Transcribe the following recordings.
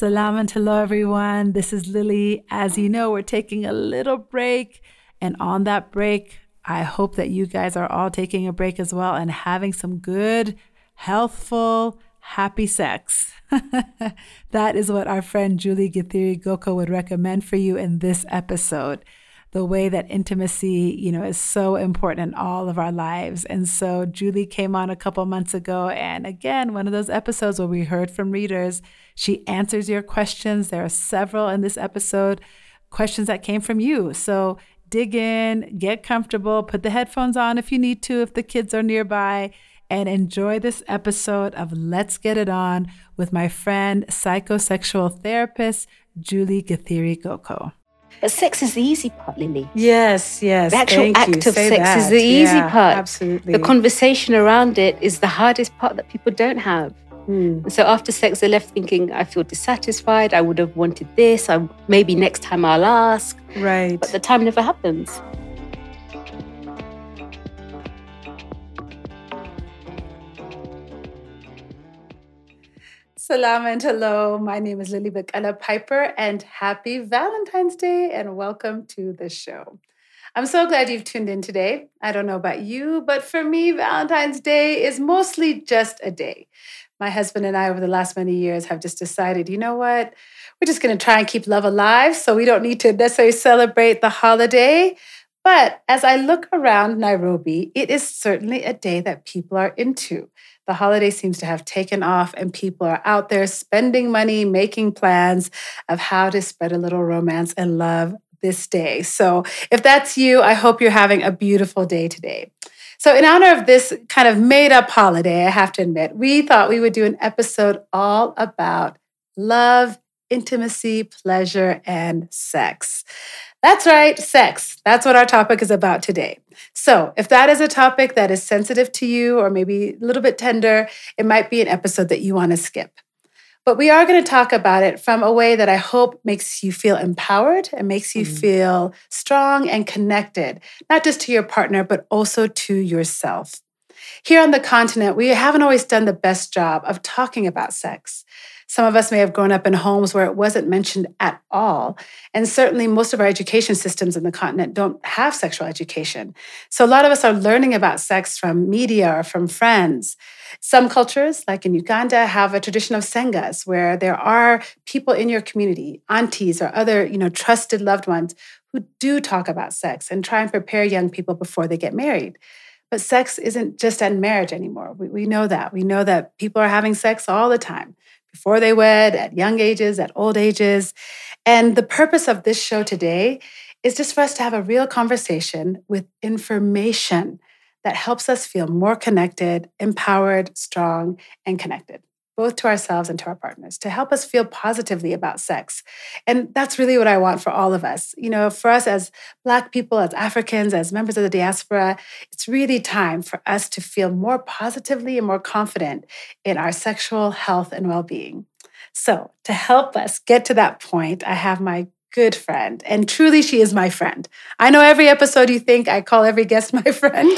Selam and hello, everyone. This is Lilly. As you know, we're taking a little break. And on that break, I hope that you guys are all taking a break as well and having some good, healthful, happy sex. that is what our friend Julie Githiru-Goko would recommend for you in this episode the way that intimacy, you know, is so important in all of our lives. And so Julie came on a couple months ago. And again, one of those episodes where we heard from readers. She answers your questions. There are several in this episode, questions that came from you. So dig in, get comfortable, put the headphones on if you need to, if the kids are nearby, and enjoy this episode of Let's Get It On with my friend, psychosexual therapist, Julie Githiru-Goko. But sex is the easy part, Lilly. Yes, yes. The actual act of sex that. is the easy yeah, part. Absolutely. The conversation around it is the hardest part that people don't have. Mm. So after sex, they're left thinking, I feel dissatisfied. I would have wanted this. I, maybe next time I'll ask. Right. But the time never happens. Selam and hello. My name is Lilly Bakala Piper, and happy Valentine's Day, and welcome to the show. I'm so glad you've tuned in today. I don't know about you, but for me, Valentine's Day is mostly just a day. My husband and I, over the last many years, have just decided, you know what? We're just going to try and keep love alive, so we don't need to necessarily celebrate the holiday. But as I look around Nairobi, it is certainly a day that people are into the holiday seems to have taken off and people are out there spending money, making plans of how to spread a little romance and love this day. So if that's you, I hope you're having a beautiful day today. So, in honor of this kind of made up holiday, I have to admit, we thought we would do an episode all about love, intimacy, pleasure, and sex. That's right, sex. That's what our topic is about today. So, if that is a topic that is sensitive to you or maybe a little bit tender, it might be an episode that you want to skip. But we are going to talk about it from a way that I hope makes you feel empowered and makes you mm-hmm. feel strong and connected, not just to your partner, but also to yourself. Here on the continent, we haven't always done the best job of talking about sex. Some of us may have grown up in homes where it wasn't mentioned at all. And certainly, most of our education systems in the continent don't have sexual education. So, a lot of us are learning about sex from media or from friends. Some cultures, like in Uganda, have a tradition of sengas where there are people in your community, aunties or other you know, trusted loved ones, who do talk about sex and try and prepare young people before they get married. But sex isn't just at marriage anymore. We, we know that. We know that people are having sex all the time before they wed, at young ages, at old ages. And the purpose of this show today is just for us to have a real conversation with information that helps us feel more connected, empowered, strong, and connected both to ourselves and to our partners, to help us feel positively about sex. And that's really what I want for all of us. You know, for us as Black people, as Africans, as members of the diaspora, it's really time for us to feel more positively and more confident in our sexual health and well being. So, to help us get to that point, I have my good friend. And truly, she is my friend. I know every episode you think I call every guest my friend,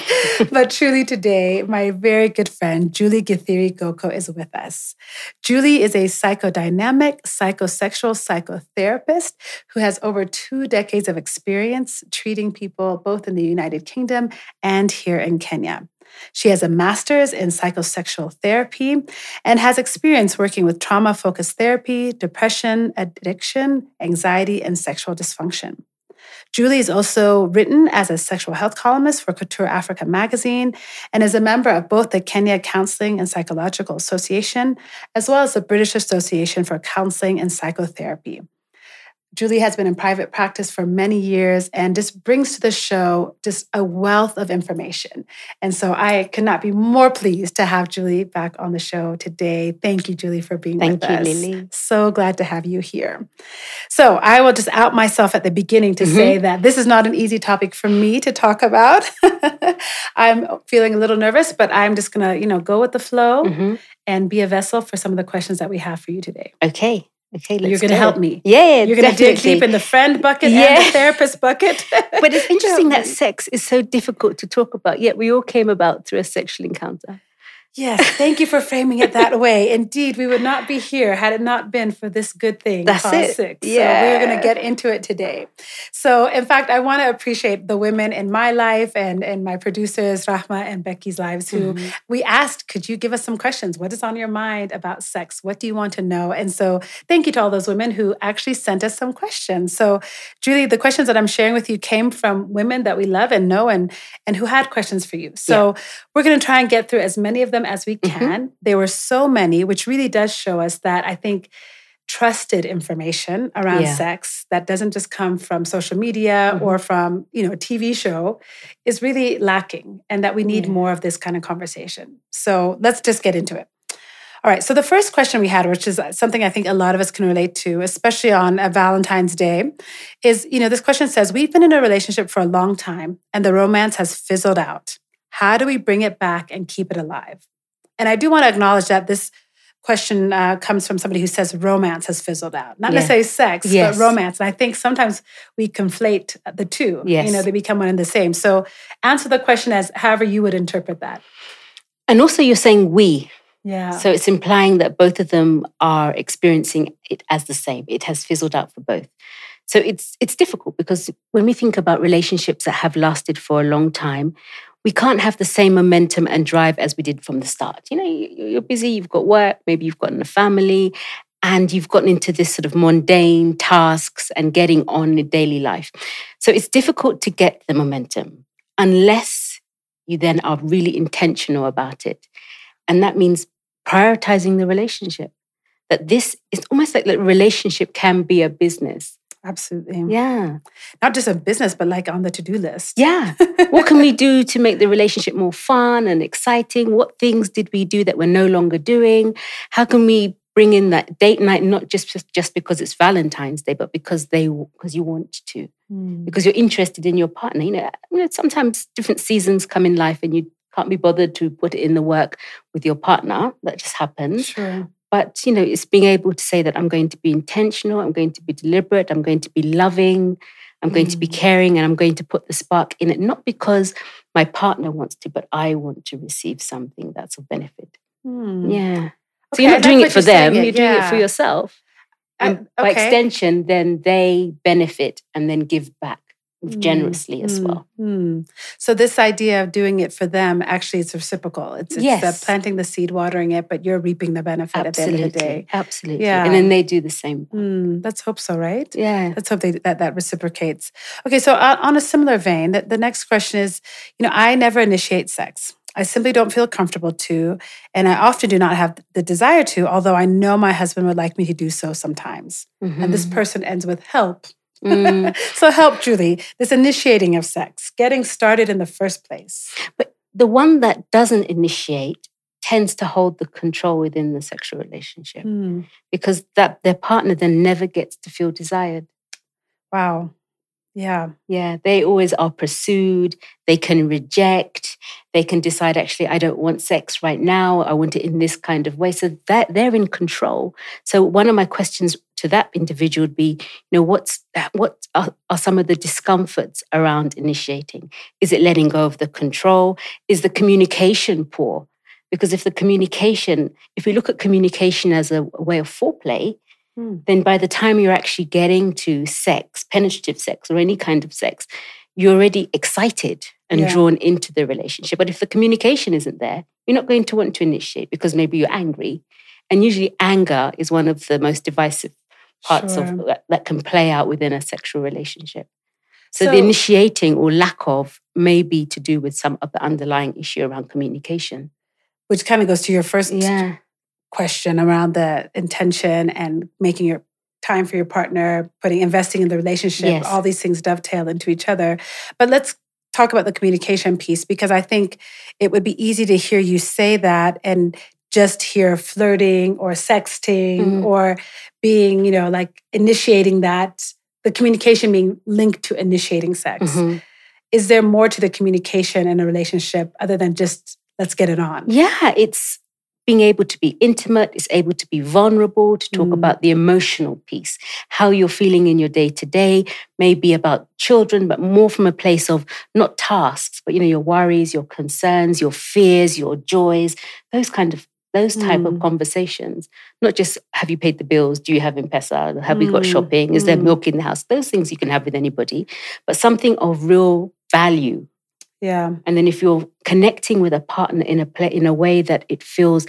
but truly today, my very good friend, Julie Githiru-Goko, is with us. Julie is a psychodynamic, psychosexual psychotherapist who has over two decades of experience treating people both in the United Kingdom and here in Kenya. She has a master's in psychosexual therapy and has experience working with trauma focused therapy, depression, addiction, anxiety, and sexual dysfunction. Julie is also written as a sexual health columnist for Couture Africa magazine and is a member of both the Kenya Counseling and Psychological Association as well as the British Association for Counseling and Psychotherapy. Julie has been in private practice for many years and just brings to the show just a wealth of information. And so I could not be more pleased to have Julie back on the show today. Thank you, Julie, for being Thank with you, us. Lilly. So glad to have you here. So I will just out myself at the beginning to mm-hmm. say that this is not an easy topic for me to talk about. I'm feeling a little nervous, but I'm just gonna, you know, go with the flow mm-hmm. and be a vessel for some of the questions that we have for you today. Okay. Okay, you're going to help me. Yeah, you're going to dig deep in the friend bucket yeah. and the therapist bucket. but it's interesting that sex is so difficult to talk about. Yet we all came about through a sexual encounter. Yes, thank you for framing it that way. Indeed, we would not be here had it not been for this good thing. That's it. Six. Yeah. So we're going to get into it today. So, in fact, I want to appreciate the women in my life and, and my producers, Rahma and Becky's lives, who mm-hmm. we asked, could you give us some questions? What is on your mind about sex? What do you want to know? And so, thank you to all those women who actually sent us some questions. So, Julie, the questions that I'm sharing with you came from women that we love and know and, and who had questions for you. So, yeah. we're going to try and get through as many of them them as we mm-hmm. can. Mm-hmm. There were so many, which really does show us that I think trusted information around yeah. sex that doesn't just come from social media mm-hmm. or from you know a tv show is really lacking and that we need yeah. more of this kind of conversation so let's just get into it all right so the first question we had which is something i think a lot of us can relate to especially on a valentine's day is you know this question says we've been in a relationship for a long time and the romance has fizzled out how do we bring it back and keep it alive and I do want to acknowledge that this question uh, comes from somebody who says romance has fizzled out. Not yeah. necessarily sex, yes. but romance. And I think sometimes we conflate the two. Yes. You know, they become one and the same. So answer the question as however you would interpret that. And also, you're saying we. Yeah. So it's implying that both of them are experiencing it as the same. It has fizzled out for both. So it's it's difficult because when we think about relationships that have lasted for a long time, we can't have the same momentum and drive as we did from the start. You know, you're busy, you've got work, maybe you've gotten a family, and you've gotten into this sort of mundane tasks and getting on in daily life. So it's difficult to get the momentum unless you then are really intentional about it. And that means prioritizing the relationship. That this is almost like the relationship can be a business. Absolutely. Yeah. Not just a business, but like on the to do list. Yeah. what can we do to make the relationship more fun and exciting? What things did we do that we're no longer doing? How can we bring in that date night, not just, just because it's Valentine's Day, but because they because you want to, mm. because you're interested in your partner. You know, you know, sometimes different seasons come in life and you can't be bothered to put it in the work with your partner. That just happens. Sure. But, you know, it's being able to say that I'm going to be intentional, I'm going to be deliberate, I'm going to be loving, I'm going mm. to be mm. caring, and I'm going to put the spark in it, not because my partner wants to, but I want to receive something that's of benefit. Mm. Yeah. So okay, you're not doing it for them, it. you're doing yeah. it for yourself. And okay. by extension, then they benefit and then give back generously mm, as well. Mm. So this idea of doing it for them actually is reciprocal. It's, it's yes. planting the seed, watering it, but you're reaping the benefit Absolutely. at the end of the day. Absolutely. Yeah. And then they do the same. Mm, let's hope so, right? Yeah. Let's hope they, that that reciprocates. Okay, so uh, on a similar vein, the, the next question is, you know, I never initiate sex. I simply don't feel comfortable to, and I often do not have the desire to, although I know my husband would like me to do so sometimes. Mm-hmm. And this mm-hmm. person ends with help. Mm. so help, Julie, this initiating of sex, getting started in the first place. But the one that doesn't initiate tends to hold the control within the sexual relationship mm. because that their partner then never gets to feel desired. Wow. Yeah. Yeah. They always are pursued. They can reject. They can decide, actually, I don't want sex right now. I want it in this kind of way. So that they're in control. So one of my questions to that individual would be, you know, what's uh, what are, are some of the discomforts around initiating? Is it letting go of the control? Is the communication poor? Because if the communication, if we look at communication as a way of foreplay, hmm. then by the time you're actually getting to sex, penetrative sex, or any kind of sex, you're already excited and yeah. drawn into the relationship. But if the communication isn't there, you're not going to want to initiate because maybe you're angry. And usually, anger is one of the most divisive parts sure. of that, that, can play out within a sexual relationship. So, so, the initiating or lack of may be to do with some of the underlying issue around communication. Which kind of goes to your first yeah. Question around the intention and making your time for your partner, putting investing in the relationship, yes. all these things dovetail into each other. But let's talk about the communication piece because I think it would be easy to hear you say that and just hear flirting or sexting mm. or being, you know, like initiating that, the communication being linked to initiating sex. Mm-hmm. Is there more to the communication in a relationship other than just let's get it on? Yeah, it's being able to be intimate, is able to be vulnerable, to talk Mm. about the emotional piece, how you're feeling in your day to day, maybe about children, but more from a place of not tasks, but you know, your worries, your concerns, your fears, your joys, those kind of those type of Mm. conversations. Not just have you paid the bills? Do you have M-Pesa? Have we got Mm, shopping? Is there mm. milk in the house? Those things you can have with anybody, but something of real value Yeah. and then if you're connecting with a partner in a play, in a way that it feels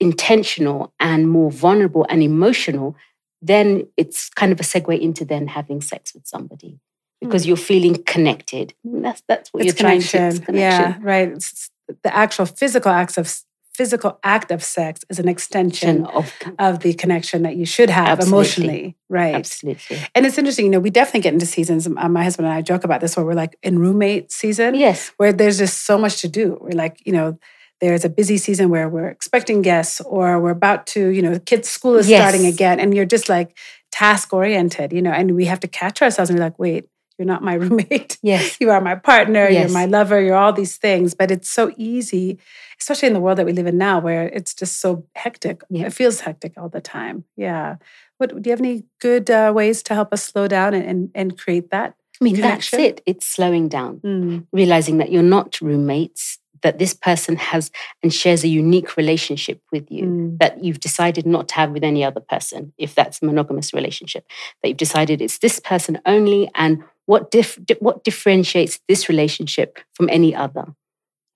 intentional and more vulnerable and emotional, then it's kind of a segue into then having sex with somebody because hmm. you're feeling connected. And That's that's what. It's you're trying to. It's Yeah, right. It's the actual physical acts of physical act of sex is an extension Of, of the connection that you should have Absolutely. emotionally. Right. absolutely. And it's interesting, you know, we definitely get into seasons. uh, My husband and I joke about this where we're like in roommate season, Yes. where there's just so much to do. We're like, you know, there's a busy season where we're expecting guests or we're about to, you know, kids' school is Yes. starting again. And you're just like task oriented, you know, and we have to catch ourselves and be like, wait, you're not my roommate. Yes. You are my partner, Yes. you're my lover, you're all these things. But it's so easy, especially in the world that we live in now where it's just so hectic. Yeah. It feels hectic all the time. Yeah. What do you have any good uh, ways to help us slow down and, and, and create that? I mean, Connection. that's it. It's slowing down. Mm. realizing that you're not roommates, that this person has and shares a unique relationship with you Mm. that you've decided not to have with any other person, if that's a monogamous relationship, that you've decided it's this person only, and what dif- what differentiates this relationship from any other,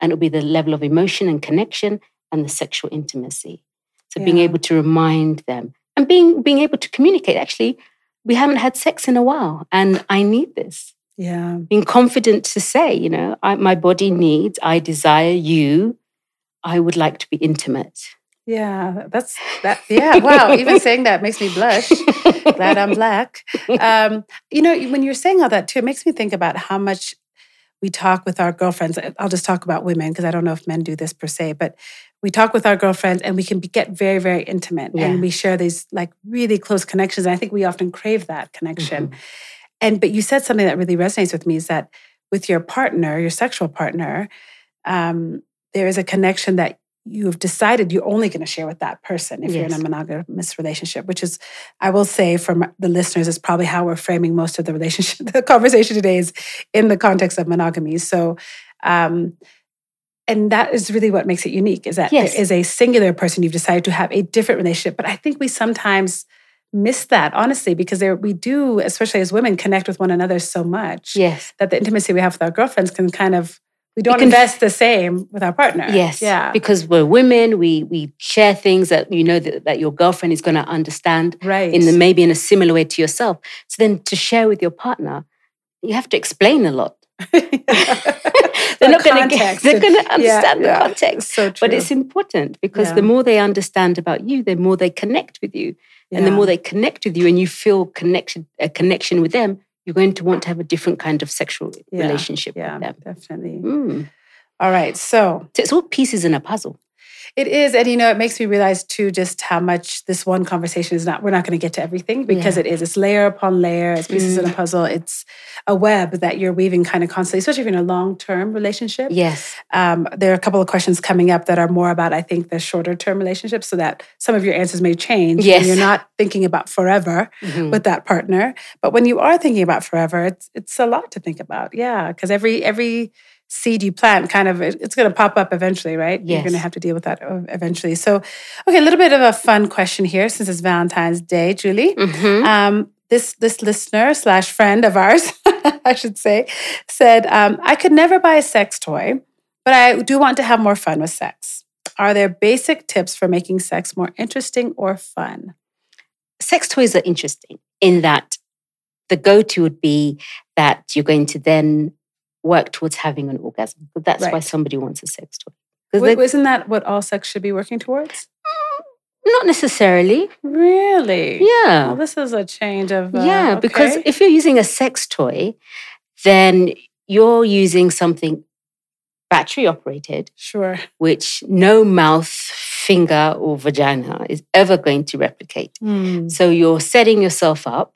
and it'll be the level of emotion and connection and the sexual intimacy. So being able to remind them and being being able to communicate. Actually, we haven't had sex in a while, and I need this Yeah. being confident to say, you know, I, my body needs, I desire you, I would like to be intimate. Yeah. That's that. Yeah. Wow. Even saying that makes me blush. Glad I'm black. Um, you know, when you're saying all that too, it makes me think about how much we talk with our girlfriends. I'll just talk about women because I don't know if men do this per se, but we talk with our girlfriends and we can be, get very, very intimate Yeah. and we share these like really close connections. And I think we often crave that connection. And but you said something that really resonates with me is that with your partner, your sexual partner, um, there is a connection that you've decided you're only going to share with that person if you're in a monogamous relationship, which is, I will say, from the listeners, is probably how we're framing most of the relationship, the conversation today is in the context of monogamy. So, um, and that is really what makes it unique is that Yes. there is a singular person you've decided to have a different relationship. But I think we sometimes miss that honestly because there we do especially as women connect with one another so much Yes. that the intimacy we have with our girlfriends can kind of we don't can- invest the same with our partner Yes. yeah Because we're women, we we share things that you know that, that your girlfriend is going to understand right in the maybe in a similar way to yourself. So then to share with your partner, you have to explain a lot. they're not going to get, they're going to understand yeah, the context. so But it's important because Yeah. the more they understand about you, the more they connect with you. And the more they connect with you and you feel connection a connection with them, you're going to want to have a different kind of sexual Yeah, relationship yeah with them. definitely Mm. all right so So it's all pieces in a puzzle. It is, and you know, it makes me realize too just how much this one conversation is not. We're not going to get to everything because Yeah. it is. It's layer upon layer. It's pieces in a puzzle. It's a web that you're weaving kind of constantly, especially if you're in a long-term relationship. Yes. Um, there are a couple of questions coming up that are more about, I think, the shorter-term relationships, so that some of your answers may change. Yes. you're not thinking about forever Mhm. with that partner, but when you are thinking about forever, it's it's a lot to think about. Yeah, because every every seed you plant kind of it's going to pop up eventually right? You're going to have to deal with that uh, eventually. So okay a little bit of a fun question here since it's valentine's day julie. Mhm. um, this this listener slash friend of ours i should say said um, i could never buy a sex toy but i do want to have more fun with sex. Are there basic tips for making sex more interesting or fun? Sex toys are interesting in that the go-to would be that you're going to then work towards having an orgasm. But that's why somebody wants a sex toy. Wait, isn't that what all sex should be working towards not necessarily. really Yeah. Well, this is a change of uh, yeah, because if you're using a sex toy, then you're using something battery operated, sure, which no mouth, finger, or vagina is ever going to replicate. Hmm. So you're setting yourself up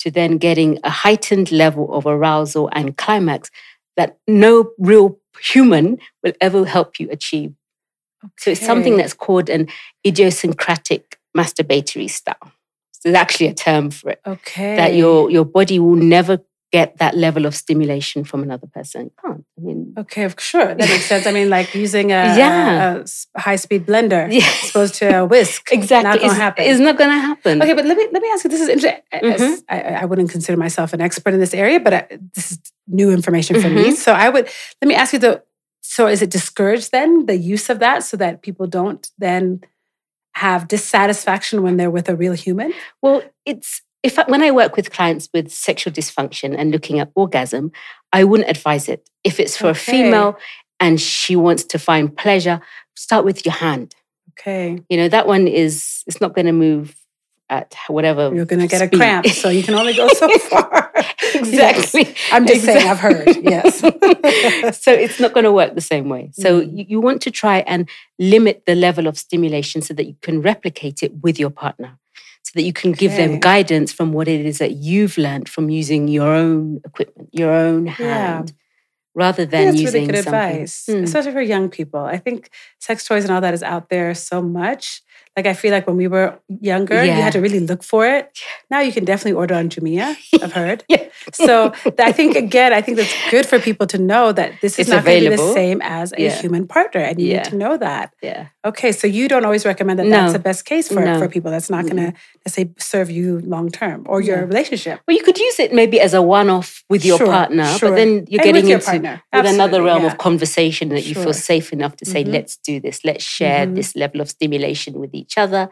to then getting a heightened level of arousal and climax that no real human will ever help you achieve. So it's something that's called an idiosyncratic masturbatory style. So there's actually a term for it. Okay. That your your body will never get that level of stimulation from another person. It can't. I mean, Okay, of sure. That makes sense. I mean, like using a, Yeah. high speed blender yes, opposed to a whisk. exactly. Not gonna it's, happen. it's not going to happen. Okay, but let me let me ask you. This is interesting. Mhm. I, I wouldn't consider myself an expert in this area, but I, this is new information for me. Mhm. So I would let me ask you though. So is it discouraged then the use of that, so that people don't then have dissatisfaction when they're with a real human? Well, it's if I, when I work with clients with sexual dysfunction and looking at orgasm, I wouldn't advise it. If it's for Okay. a female and she wants to find pleasure, start with your hand. Okay, You know that one is it's not going to move at whatever you're going to get a cramp, so you can only go so far. exactly. Yes. I'm just saying. I've heard. Yes. so it's not going to work the same way. So Mm. you, you want to try and limit the level of stimulation so that you can replicate it with your partner, so that you can give them guidance from what it is that you've learned from using your own equipment, your own Yeah. hand, rather than that's using really good something. advice, Mm. especially for young people. I think sex toys and all that is out there so much. Like I feel like when we were younger, you had to really look for it. Now you can definitely order on Jumia. I've heard. Yeah. So I think again, I think that's good for people to know that this is It's not going to be the same as a Yeah. human partner, and you Yeah. need to know that. Yeah. Okay, so you don't always recommend that No. that's the best case for No. for people. That's not going to let's say serve you long term or your Yeah. relationship. Well, you could use it maybe as a one-off with your Sure, partner, sure. but then you're And getting into partner. with another realm yeah. of conversation that you feel safe enough to say, Mhm. let's do this, let's share Mhm. this level of stimulation with each other,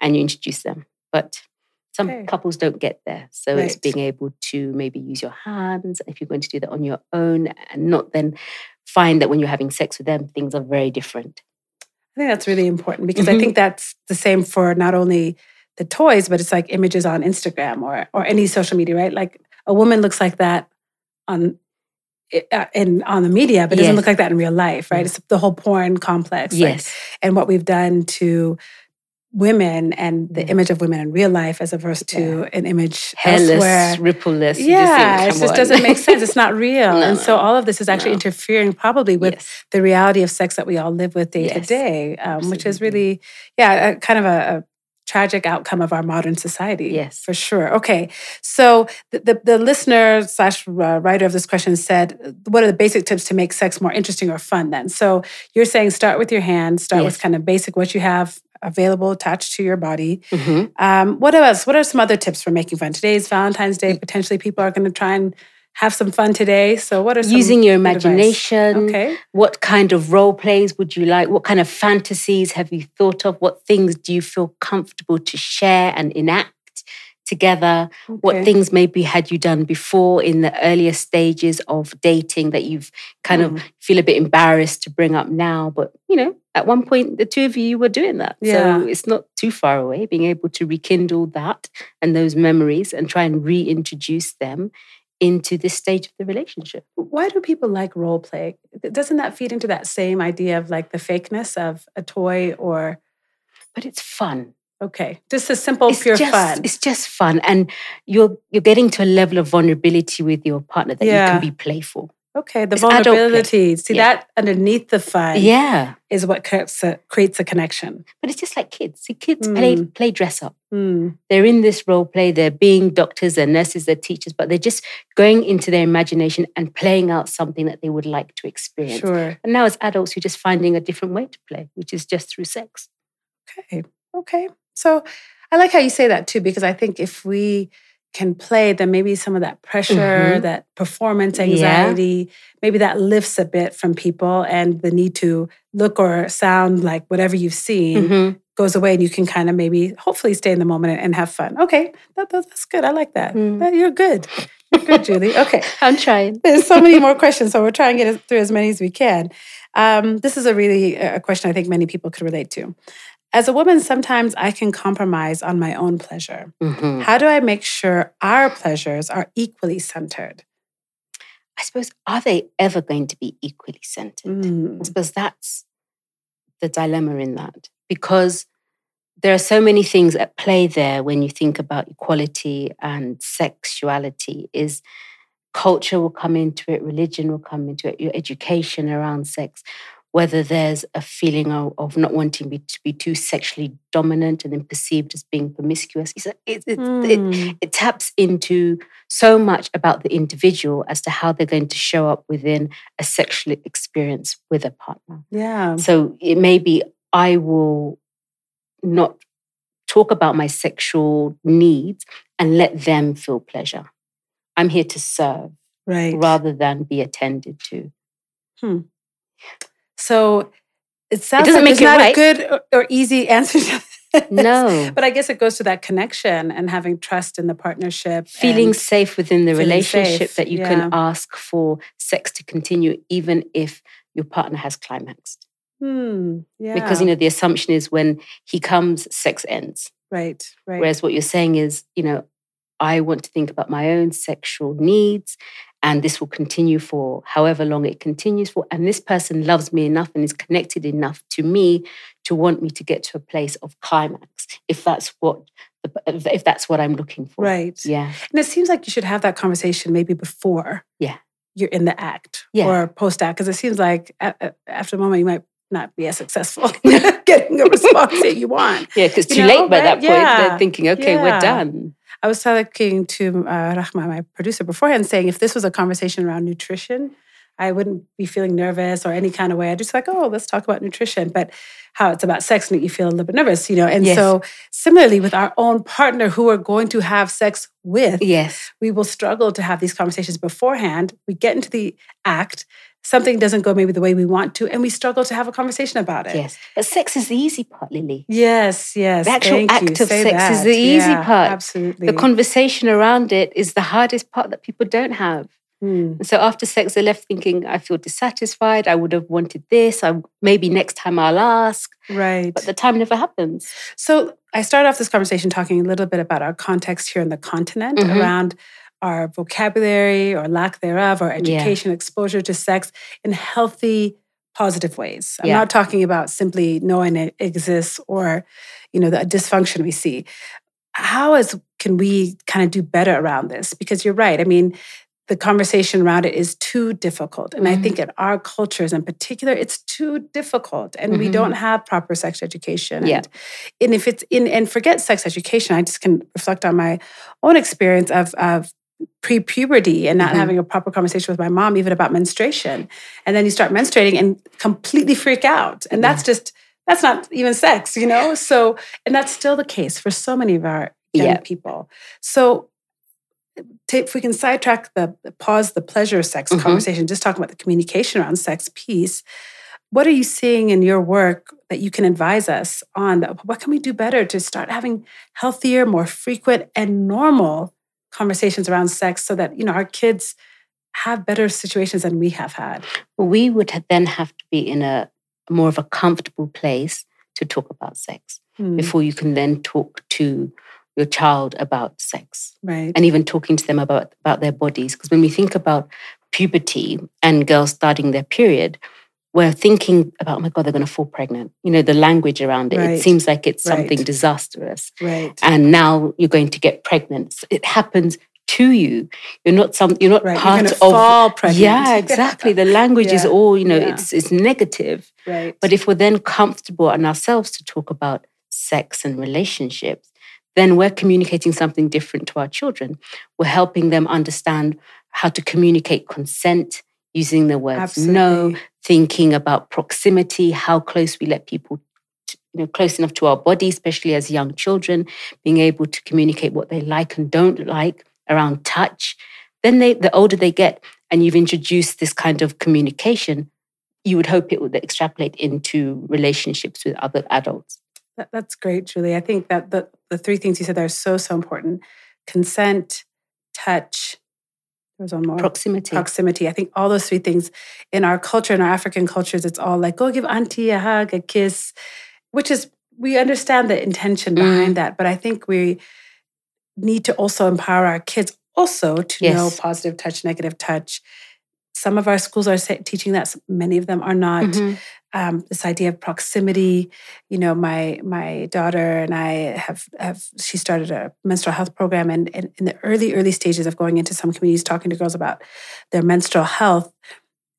and you introduce them. But some Okay. couples don't get there. So it's being able to maybe use your hands if you're going to do that on your own and not then find that when you're having sex with them, things are very different. I think that's really important because I Mhm. think that's the same for not only the toys, but it's like images on Instagram or or any social media, right? Like a woman looks like that on uh, in on the media, but doesn't look like that in real life, right? Yeah. It's the whole porn complex, like, Yes. and what we've done to women and the Yeah. image of women in real life as opposed to an image Hairless, elsewhere. rippleless. just Yeah, it just on. doesn't make sense. It's not real. No, and so all of this is actually no. interfering probably with Yes. the reality of sex that we all live with day to day, um, which is really, yeah, a, kind of a, a tragic outcome of our modern society. Yes. for sure. Okay, so the the, the listener slash uh, writer of this question said, "What are the basic tips to make sex more interesting or fun?" Then, so you're saying start with your hand, start with kind of basic what you have available attached to your body. Mhm. Um, what else? What are some other tips for making fun? Today's Valentine's Day. Potentially, people are going to try and have some fun today. So, what are some Using your good advice? imagination. Okay. What kind of role plays would you like? What kind of fantasies have you thought of? What things do you feel comfortable to share and enact together? What things maybe had you done before in the earlier stages of dating that you've kind Mm. of feel a bit embarrassed to bring up now? But you know, at one point the two of you were doing that. Yeah. So it's not too far away, being able to rekindle that and those memories and try and reintroduce them into this stage of the relationship. Why do people like role play? Doesn't that feed into that same idea of like the fakeness of a toy or But it's fun. Okay, just a simple it's pure just, fun? It's just fun, and you're you're getting to a level of vulnerability with your partner that you can be playful. Okay, the it's vulnerability. See Yeah. that underneath the fun Yeah, is what creates a, creates a connection. but it's just like kids. See, kids play Mm. play dress up. Hmm. They're in this role play. They're being doctors, they're nurses, they're teachers, but they're just going into their imagination and playing out something that they would like to experience. Sure. And now, as adults, you're just finding a different way to play, which is just through sex. Okay. Okay. So I like how you say that too, because I think if we can play, then maybe some of that pressure, Mhm. that performance Yeah. anxiety, maybe that lifts a bit from people and the need to look or sound like whatever you've seen Mhm. goes away and you can kind of maybe hopefully stay in the moment and, and have fun. Okay. That, that- that's good. I like that. Mm. You're good. You're good, Julie. Okay. I'm trying. There's so many more questions, so we're trying to get through as many as we can. Um, this is a really a question I think many people could relate to. As a woman, sometimes I can compromise on my own pleasure. Mhm. How do I make sure our pleasures are equally centered? I suppose, are they ever going to be equally centered? Mm, I suppose that's the dilemma in that because there are so many things at play there when you think about equality and sexuality is culture will come into it religion will come into it your education around sex whether there's a feeling of, of not wanting me to be too sexually dominant and then perceived as being promiscuous. It, it, it, Mm. it taps into so much about the individual as to how they're going to show up within a sexual experience with a partner. Yeah. So it may be I will not talk about my sexual needs and let them feel pleasure. I'm here to serve Right. rather than be attended to. So it sounds doesn't like make there's it not right. a good or, or easy answer to this. No. But I guess it goes to that connection and having trust in the partnership. Feeling safe within the relationship safe, that you yeah. can ask for sex to continue even if your partner has climaxed. Hmm. Yeah. Because you know the assumption is when he comes, sex ends. right, right. Whereas what you're saying is, you know, I want to think about my own sexual needs, and this will continue for however long it continues for. And this person loves me enough and is connected enough to me to want me to get to a place of climax, if that's what if that's what I'm looking for. right. Yeah. And it seems like you should have that conversation maybe before Yeah. you're in the act Yeah. or post act, because it seems like after a moment you might not be as successful getting a response that you want. Yeah, because too know, late by right? that point. Yeah. They're thinking, okay, Yeah. we're done. I was talking to uh, Rahma, my producer, beforehand, saying if this was a conversation around nutrition, I wouldn't be feeling nervous or any kind of way. I'd just like, oh, let's talk about nutrition. But how it's about sex and you feel a little bit nervous, you know. And Yes. so similarly with our own partner who we're going to have sex with, Yes. we will struggle to have these conversations beforehand. We get into the act, something doesn't go maybe the way we want to, and we struggle to have a conversation about it. Yes. But sex is the easy part, Lilly. Yes, yes. The actual thank you. act of Say sex is the easy Yeah, part. Absolutely. The conversation around it is the hardest part that people don't have. And so after sex, they're left thinking, I feel dissatisfied. I would have wanted this. I, maybe next time I'll ask. Right. But the time never happens. So I started off this conversation talking a little bit about our context here in the continent Mhm. around our vocabulary or lack thereof, or education, exposure to sex in healthy, positive ways. I'm Yeah. not talking about simply knowing it exists or, you know, the dysfunction we see. How is can we kind of do better around this? Because you're right. I mean, the conversation around it is too difficult. And I Mhm. think in our cultures in particular, it's too difficult. And we Mhm. don't have proper sex education. Yeah. And, and if it's in and forget sex education, I just can reflect on my own experience of of pre-puberty and not Mhm. having a proper conversation with my mom even about menstruation. And then you start menstruating and completely freak out. And that's just that's not even sex, you know? So and that's still the case for so many of our young Yeah. people. So if we can sidetrack the the pause the pleasure sex Mhm. conversation, just talking about the communication around sex piece. What are you seeing in your work that you can advise us on? What can we do better to start having healthier, more frequent, and normal conversations around sex, so that you know our kids have better situations than we have had? We would then have to be in a more of a comfortable place to talk about sex Hmm, before you can then talk to your child about sex. right. and even talking to them about, about their bodies. Because when we think about puberty and girls starting their period, we're thinking about, oh my God, they're going to fall pregnant. You know, the language around it, Right. it seems like it's something Right. disastrous. right. And now you're going to get pregnant. It happens to you. You're not some. You're not Right. You're part of. fall pregnant. Yeah, exactly. The language is all. You know, Yeah. it's it's negative. right. But if we're then comfortable in ourselves to talk about sex and relationships, then we're communicating something different to our children. We're helping them understand how to communicate consent using the words no, thinking about proximity, how close we let people you know close enough to our body, especially as young children, being able to communicate what they like and don't like around touch. Then they the older they get and you've introduced this kind of communication, you would hope it would extrapolate into relationships with other adults. That, that's great, Julie. I think that the, the three things you said there are so, so important consent, touch, there was one more Proximity. proximity. I think all those three things in our culture, in our African cultures, it's all like, go give auntie a hug, a kiss, which is, we understand the intention behind Mm. that. But I think we need to also empower our kids also to know positive touch, negative touch. Some of our schools are teaching that, many of them are not Mhm. um, this idea of proximity. You know, my my daughter and I have have she started a menstrual health program, and, and in the early early stages of going into some communities, talking to girls about their menstrual health,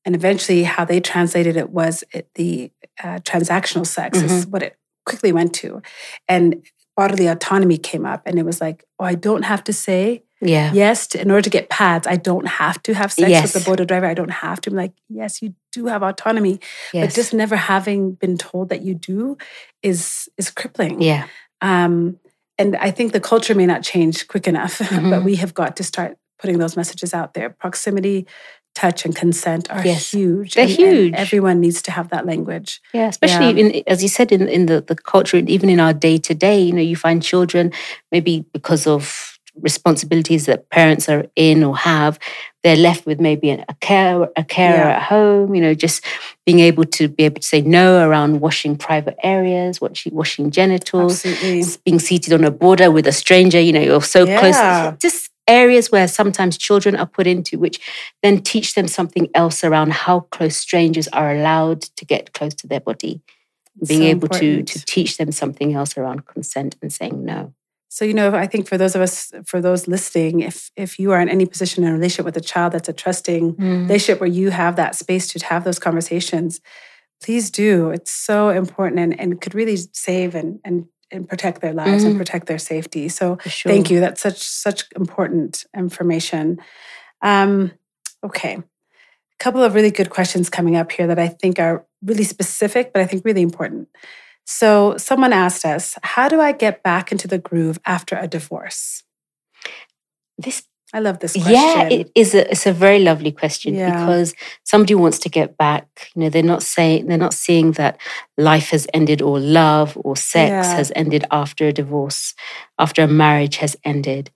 And eventually, how they translated it was it, the uh, transactional sex is Mm-hmm. what it quickly went to. And bodily autonomy came up, and it was like, oh, I don't have to say Yeah. yes to, in order to get pads. I don't have to have sex Yes. with the boda driver. I don't have to. I'm like, yes, you do have autonomy, Yes. but just never having been told that you do is is crippling. yeah. Um, and I think the culture may not change quick enough, but Mhm. we have got to start putting those messages out there. Proximity, touch, and consent are Yes. huge. They're and- and huge. everyone needs to have that language. Yeah, especially Yeah. in, as you said, in, in the, the culture, and even in our day to day, you know, you find children maybe because of responsibilities that parents are in or have, they're left with maybe a care a carer Yeah. at home. You know, just being able to be able to say no around washing private areas, washing washing genitals, Absolutely. being seated on a boda with a stranger. You know, you're so Yeah. close. Just areas where sometimes children are put into, which then teach them something else around how close strangers are allowed to get close to their body. Being So able to to teach them something else around consent and saying no. So you know, I think for those of us, for those listening, if if you are in any position in a relationship with a child that's a trusting relationship where you have that space to have those conversations, please do. It's so important and, and could really save and and and protect their lives and Mhm. protect their safety. So sure. thank you. That's such such important information. Um, okay. A couple of really good questions coming up here that I think are really specific, but I think really important. So someone asked us, how do I get back into the groove after a divorce? This I love this question. Yeah, it is a it's a very lovely question Yeah. because somebody wants to get back. You know, they're not saying they're not seeing that life has ended or love or sex Yeah. has ended after a divorce, after a marriage has ended.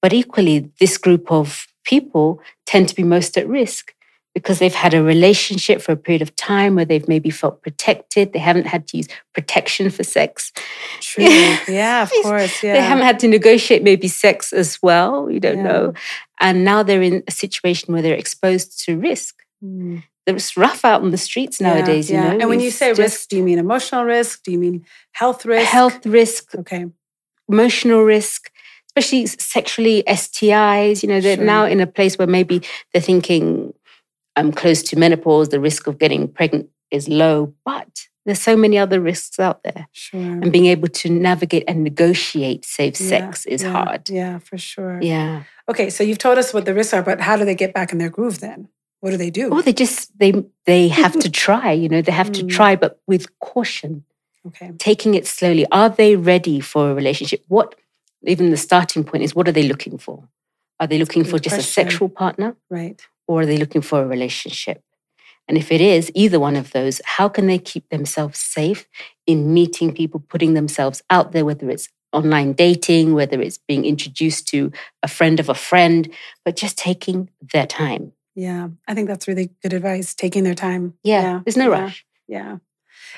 But equally, this group of people tend to be most at risk because they've had a relationship for a period of time where they've maybe felt protected. They haven't had to use protection for sex. True. Yeah, of course. Yeah. They haven't had to negotiate maybe sex as well. You don't Yeah. know. And now they're in a situation where they're exposed to risk. Mm. It's rough out on the streets nowadays, yeah. you know. And when you say risk, do you mean emotional risk? Do you mean health risk? health risk, Okay. emotional risk, especially sexually STIs, you know, they're Sure. now in a place where maybe they're thinking, I'm close to menopause, the risk of getting pregnant is low, but there's so many other risks out there. Sure. And being able to navigate and negotiate safe Yeah, sex is yeah, hard. Yeah, for sure. Yeah. Okay, so you've told us what the risks are, but how do they get back in their groove then? What do they do? Or they just they they have to try, you know, they have to Mm. try, but with caution, okay. taking it slowly. Are they ready for a relationship? What even the starting point is what are they looking for? Are they looking for just a sexual partner Right. Or are they looking for a relationship? And if it is either one of those, how can they keep themselves safe in meeting people, putting themselves out there, whether it's online dating, whether it's being introduced to a friend of a friend, but just taking their time. Yeah. I think that's really good advice. Taking their time. Yeah, there's no yeah, rush. Yeah.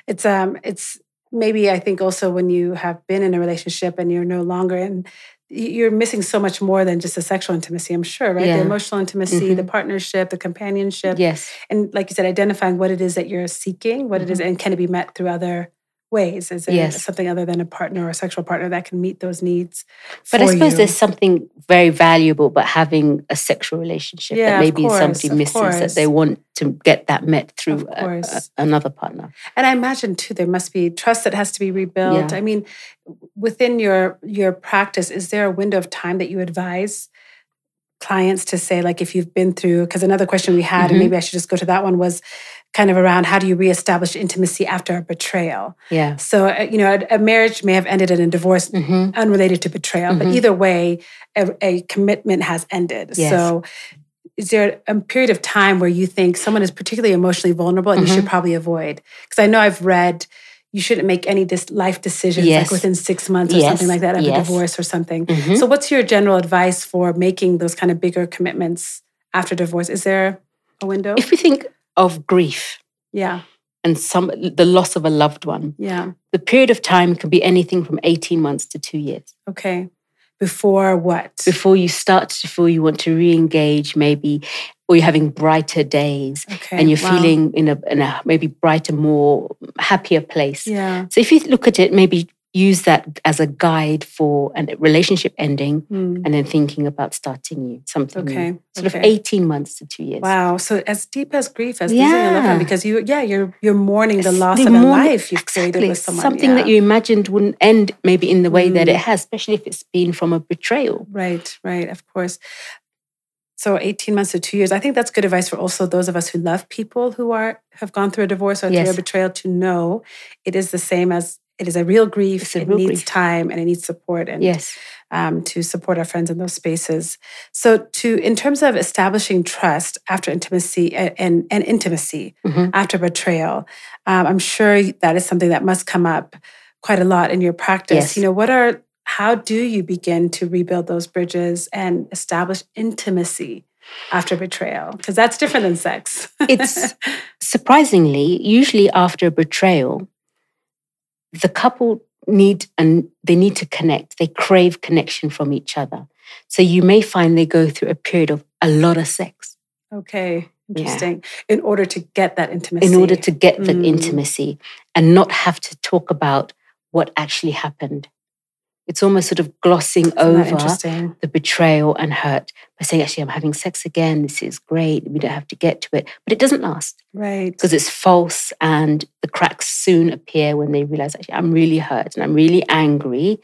It's um it's maybe I think also when you have been in a relationship and you're no longer in you're missing so much more than just the sexual intimacy, I'm sure, right? Yeah. The emotional intimacy, the Mhm. partnership, the companionship. Yes. And like you said, identifying what it is that you're seeking, what it is, and can it be met through other ways? Is it. Yes. something other than a partner or a sexual partner that can meet those needs? But I suppose you? there's something very valuable about having a sexual relationship Yeah, that maybe course, somebody misses that they want to get that met through a- a- another partner. And I imagine too, there must be trust that has to be rebuilt. Yeah. I mean, within your your practice, is there a window of time that you advise clients to say, like, if you've been through? Because another question we had, and Mhm. maybe I should just go to that one, was kind of around how do you reestablish intimacy after a betrayal? Yeah. So, uh, you know, a, a marriage may have ended in a divorce hmm unrelated to betrayal, but Mhm. either way, a, a commitment has ended. Yes. So, is there a period of time where you think someone is particularly emotionally vulnerable and you Mm-hmm. should probably avoid? Because I know I've read you shouldn't make any dis- life decisions like within six months or Yes. something like that of a Yes. divorce or something. Mhm. So, what's your general advice for making those kind of bigger commitments after divorce? Is there a window? If we think of grief yeah, and some the loss of a loved one, yeah. the period of time can be anything from 18 months to two years. Okay. Before what? Before you start to feel you want to re-engage, maybe, or you're having brighter days okay. and you're wow. feeling in a, in a maybe brighter, more happier place. Yeah. So if you look at it maybe use that as a guide for a relationship ending Mm. and then thinking about starting new, something new. Okay. Sort of 18 months to two years. Wow. So as deep as grief as losing a loved one, because you, yeah, you're you're mourning the loss the of a life you've created with someone. Something that you imagined wouldn't end maybe in the way that Mm. it has, especially if it's been from a betrayal. Right, right, of course. So 18 months to two years. I think that's good advice for also those of us who love people who are have gone through a divorce or through a betrayal to know it is the same as it is a real grief. It's a it real needs grief. time and it needs support and Yes. um, to support our friends in those spaces. So to in terms of establishing trust after intimacy and and, and intimacy Mhm. after betrayal, um, I'm sure that is something that must come up quite a lot in your practice. Yes. You know, what are how do you begin to rebuild those bridges and establish intimacy after betrayal? Because that's different than sex. It's surprisingly, usually after a betrayal, the couple need and they need to connect. They crave connection from each other. So you may find they go through a period of a lot of sex okay, Yeah. interesting. In order to get that intimacy, in order to get the Mm. intimacy and not have to talk about what actually happened. It's almost sort of glossing Isn't over the betrayal and hurt by saying, actually, I'm having sex again. This is great. We don't have to get to it. But it doesn't last Right. because it's false and the cracks soon appear when they realize, actually, I'm really hurt and I'm really angry.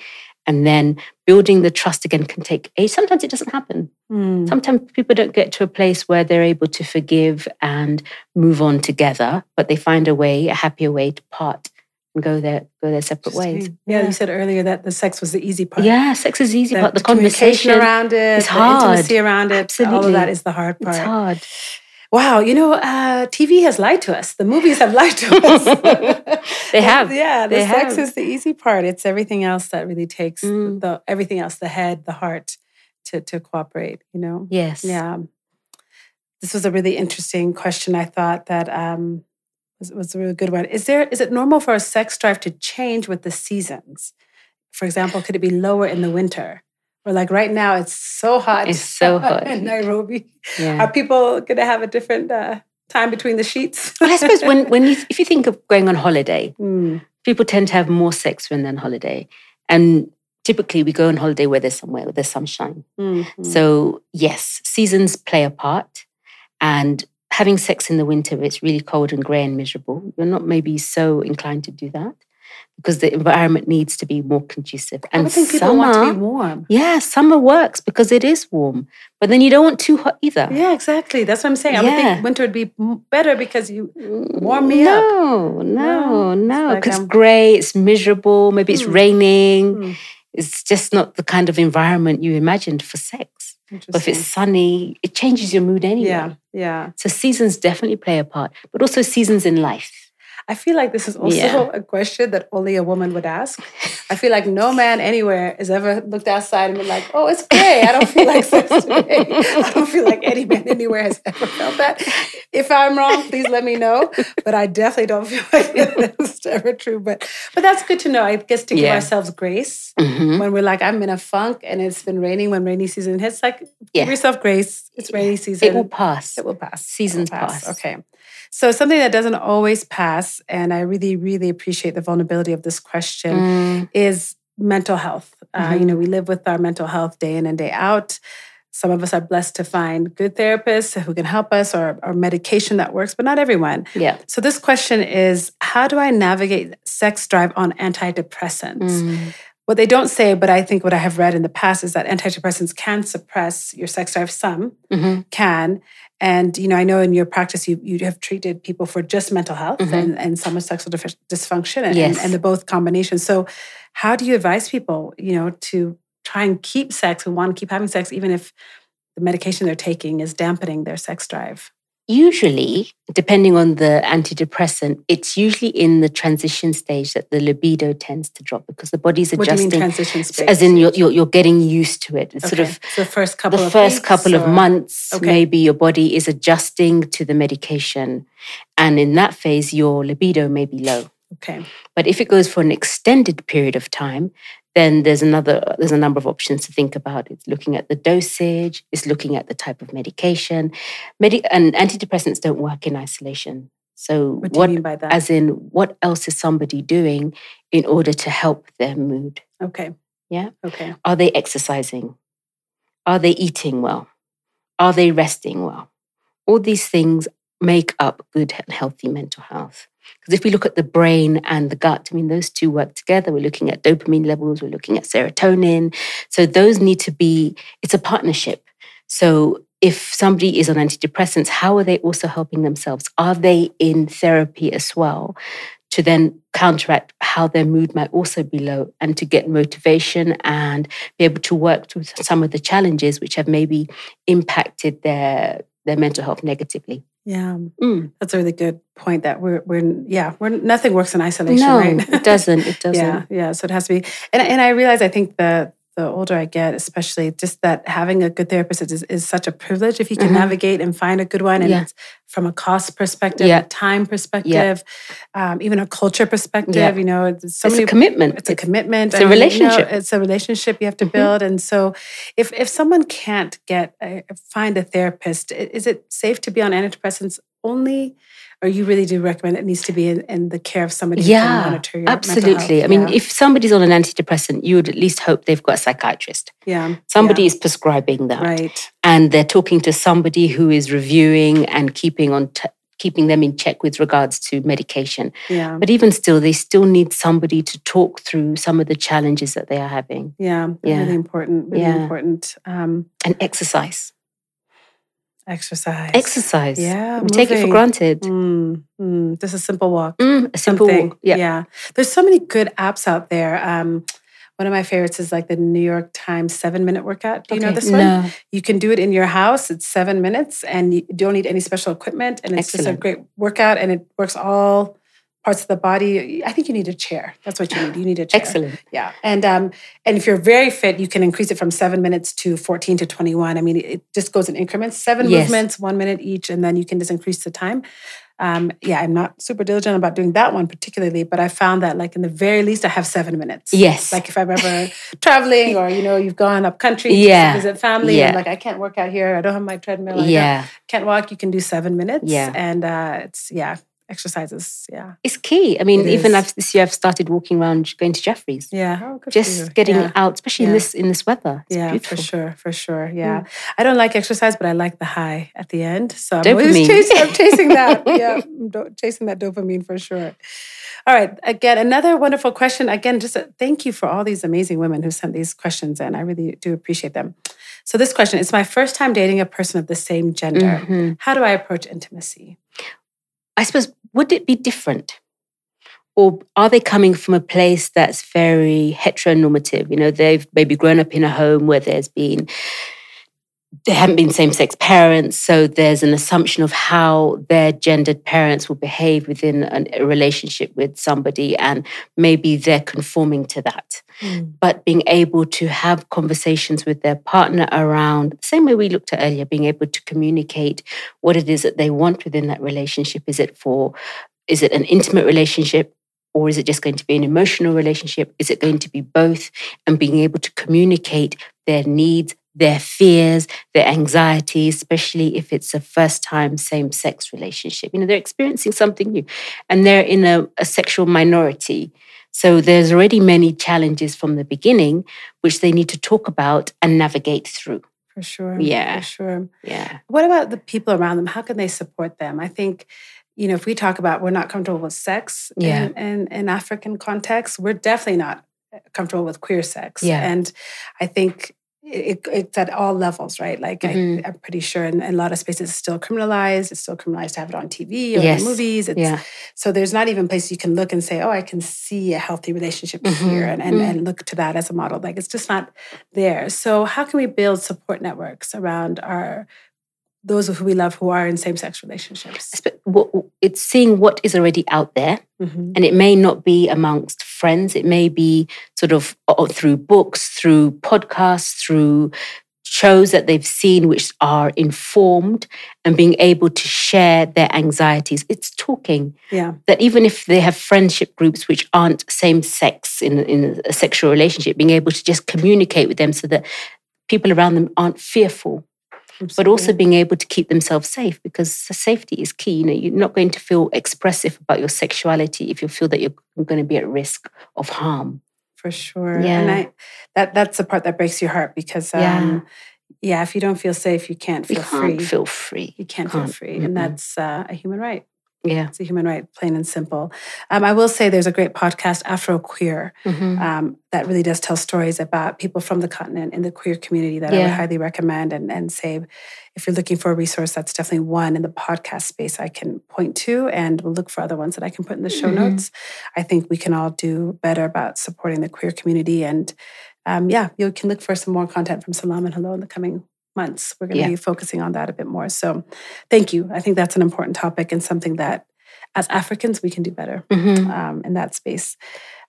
And then building the trust again can take age. Sometimes it doesn't happen. Mm. Sometimes people don't get to a place where they're able to forgive and move on together, but they find a way, a happier way to part and go their go their separate ways. Interesting. Yeah, you said earlier that the sex was the easy part. Yeah, sex is easy, but the, communication conversation around it, is the hard. intimacy around it, all of Absolutely. that is the hard part. it's hard. Wow, you know, uh, TV has lied to us. The movies have lied to us. They have. Yeah, the They sex have. is the easy part. It's everything else that really takes Mm. the everything else, the head, the heart, to to cooperate. You know. Yes. Yeah. This was a really interesting question. I thought that um, was, was a really good one. Is there is it normal for a sex drive to change with the seasons? For example, could it be lower in the winter? Or like right now, it's so hot. It's so hot. in Nairobi. Yeah. Are people going to have a different uh, time between the sheets? Well, I suppose when, when you, if you think of going on holiday, Mm, people tend to have more sex when they're on holiday. And typically we go on holiday where there's somewhere where there's sunshine. mm, mm. So, yes, seasons play a part. And having sex in the winter, it's really cold and grey and miserable, you're not maybe so inclined to do that because the environment needs to be more conducive. And would think people summer, want to be warm. yeah, summer works because it is warm, but then you don't want too hot either. Yeah, exactly. That's what I'm saying. I would Yeah. think winter would be better because you Warm me up. no, No, No, no, like because grey, it's miserable, maybe it's Hmm. raining. Hmm. It's just not the kind of environment you imagined for sex. But if it's sunny, it changes your mood anyway. yeah, yeah. So seasons definitely play a part, but also seasons in life. I feel like this is also Yeah. a question that only a woman would ask. I feel like no man anywhere has ever looked outside and been like, "Oh, it's gray. I don't feel like sex today." I don't feel like any man anywhere has ever felt that. If I'm wrong, please let me know. But I definitely don't feel like that's ever true. But but that's good to know. I guess to give Yeah. ourselves grace Mhm. when we're like, I'm in a funk and it's been raining when rainy season hits. Like, Yeah. give yourself grace. It's rainy season. It will pass. It will pass. Will Seasons pass. Okay. So something that doesn't always pass, and I really, really appreciate the vulnerability of this question, Mm, is mental health. Uh, you Mhm. know, we live with our mental health day in and day out. Some of us are blessed to find good therapists who can help us or, or medication that works, but not everyone. yeah. So this question is how do I navigate sex drive on antidepressants? Mm, What they don't say, but I think what I have read in the past is that antidepressants can suppress your sex drive. Some mhm. can. And you know, I know in your practice you you have treated people for just mental health Mhm. and, and some with sexual dysfunction and, Yes. and, and the both combinations. So how do you advise people, you know, to try and keep sex and want to keep having sex, even if the medication they're taking is dampening their sex drive? Usually, depending on the antidepressant, it's usually in the transition stage that the libido tends to drop because the body's What do you mean adjusting. transition space? As in, you're, you're, you're getting used to it. It's Okay. sort of So the first couple the of first weeks couple of months, Okay. maybe your body is adjusting to the medication. And in that phase, your libido may be low. Okay. But if it goes for an extended period of time, then there's another there's a number of options to think about. It's looking at the dosage, it's looking at the type of medication. Medi- and antidepressants don't work in isolation. So, what do you mean by that? As in, what else is somebody doing in order to help their mood? Okay. Yeah. Okay. Are they exercising? Are they eating well? Are they resting well? All these things make up good and healthy mental health. Because if we look at the brain and the gut, I mean, those two work together. We're looking at dopamine levels, we're looking at serotonin. So those need to be, it's a partnership. So if somebody is on antidepressants, how are they also helping themselves? Are they in therapy as well to then counteract how their mood might also be low and to get motivation and be able to work through some of the challenges which have maybe impacted their their mental health negatively? Yeah, Mm. that's a really good point. That we're we're yeah we're nothing works in isolation, No, right? it doesn't. It doesn't. yeah, yeah. So it has to be, and and I realize I think the the older I get, especially just that having a good therapist is, is such a privilege if you can Mhm. navigate and find a good one, and Yeah. it's from a cost perspective, Yeah. a time perspective, um, even a culture perspective. Yeah. You know, it's so it's many a commitment. it's a commitment. it's a mean, you know, relationship. it's a relationship you have to Mhm. build, and so if if someone can't get a, find a therapist, is it safe to be on antidepressants only, or you really do recommend it needs to be in, in the care of somebody who can Yeah, monitor your? Absolutely. I mean, Yeah. if somebody's on an antidepressant, you would at least hope they've got a psychiatrist. yeah, Somebody yeah, is prescribing that. right, and they're talking to somebody who is reviewing and keeping on t- keeping them in check with regards to medication yeah, but even still they still need somebody to talk through some of the challenges that they are having yeah, Yeah. really important, really Yeah. important. Um, and exercise exercise, exercise yeah, we take it for granted Mm, mm, just a simple walk. Mm, a simple something. walk. yeah yeah. There's so many good apps out there. Um, one of my favorites is like the New York Times seven minute workout. Do you know this one? no You can do it in your house. It's seven minutes and you don't need any special equipment. And it's Excellent. just a great workout and it works all parts of the body. I think you need a chair. That's what you need. You need a chair. excellent Yeah. And um, and if you're very fit, you can increase it from seven minutes to 14 to 21. I mean, it just goes in increments, seven Yes. movements, one minute each, and then you can just increase the time. Um, yeah, I'm not super diligent about doing that one particularly, but I found that like in the very least, I have seven minutes. Yes. Like if I'm ever traveling or, you know, you've gone up country Yeah. to visit family Yeah. and like I can't work out here. I don't have my treadmill. I yeah can't walk. You can do seven minutes. Yeah. And uh, it's, yeah, exercises. Yeah. it's key i mean It even. I've, this year i've started walking around going to jeffrey's Yeah. Oh, good for you. just getting Yeah. out especially in this in this weather it's yeah, beautiful for sure, for sure. Yeah, I don't like exercise, but I like the high at the end. So I'm Dopamine. always chasing, I'm chasing that. Yeah, I'm do- chasing that dopamine for sure. All right, again, another wonderful question. Again, just a, thank you for all these amazing women who sent these questions in. I really do appreciate them. So this question: It's my first time dating a person of the same gender. Mhm. How do I approach intimacy? I suppose, would it be different? Or are they coming from a place that's very heteronormative? You know, they've maybe grown up in a home where there's been, there haven't been same sex parents. So there's an assumption of how their gendered parents will behave within an, a relationship with somebody. And maybe they're conforming to that. Hmm. But being able to have conversations with their partner around, the same way we looked at earlier, being able to communicate what it is that they want within that relationship. Is it for, is it an intimate relationship? Or is it just going to be an emotional relationship? Is it going to be both? And being able to communicate their needs, their fears, their anxieties, especially if it's a first time same sex relationship. You know, they're experiencing something new and they're in a, a sexual minority. So there's already many challenges from the beginning, which they need to talk about and navigate through. For sure. Yeah. For sure. Yeah. What about the people around them? How can they support them? I think, you know, if we talk about we're not comfortable with sex Yeah. in, in, in African context, we're definitely not eh, comfortable with queer sex. Yeah. And I think it, it's at all levels, right? Like Mhm. I, I'm pretty sure in, in a lot of spaces it's still criminalized. It's still criminalized to have it on TV or Yes. in movies. It's, Yeah. So there's not even places you can look and say, oh, I can see a healthy relationship Mhm. here and, and, Mm. and look to that as a model. Like it's just not there. So how can we build support networks around our those who we love who are in same-sex relationships? It's seeing what is already out there Mhm. and it may not be amongst friends. It may be sort of through books through podcasts through shows that they've seen which are informed and being able to share their anxieties. It's talking Yeah. that even if they have friendship groups which aren't same sex in, in a sexual relationship being able to just communicate with them so that people around them aren't fearful but also being able to keep themselves safe because safety is key. You know, you're not going to feel expressive about your sexuality if you feel that you're going to be at risk of harm. for sure. Yeah. And I that that's the part that breaks your heart because um Yeah. yeah, if you don't feel safe, you can't You feel can't free. feel free. you can't, feel can't. free. Mm-mm. And that's uh, a human right. Yeah. It's a human right, plain and simple. Um, I will say there's a great podcast, AfroQueer, Mhm. um, that really does tell stories about people from the continent in the queer community that I would highly recommend and, and say if you're looking for a resource, that's definitely one in the podcast space I can point to. And we'll look for other ones that I can put in the show Mhm. notes. I think we can all do better about supporting the queer community. And um, yeah, you can look for some more content from Selam and Hello in the coming months. We're going to Yeah. be focusing on that a bit more. So thank you. I think that's an important topic and something that as Africans we can do better Mhm. um, in that space.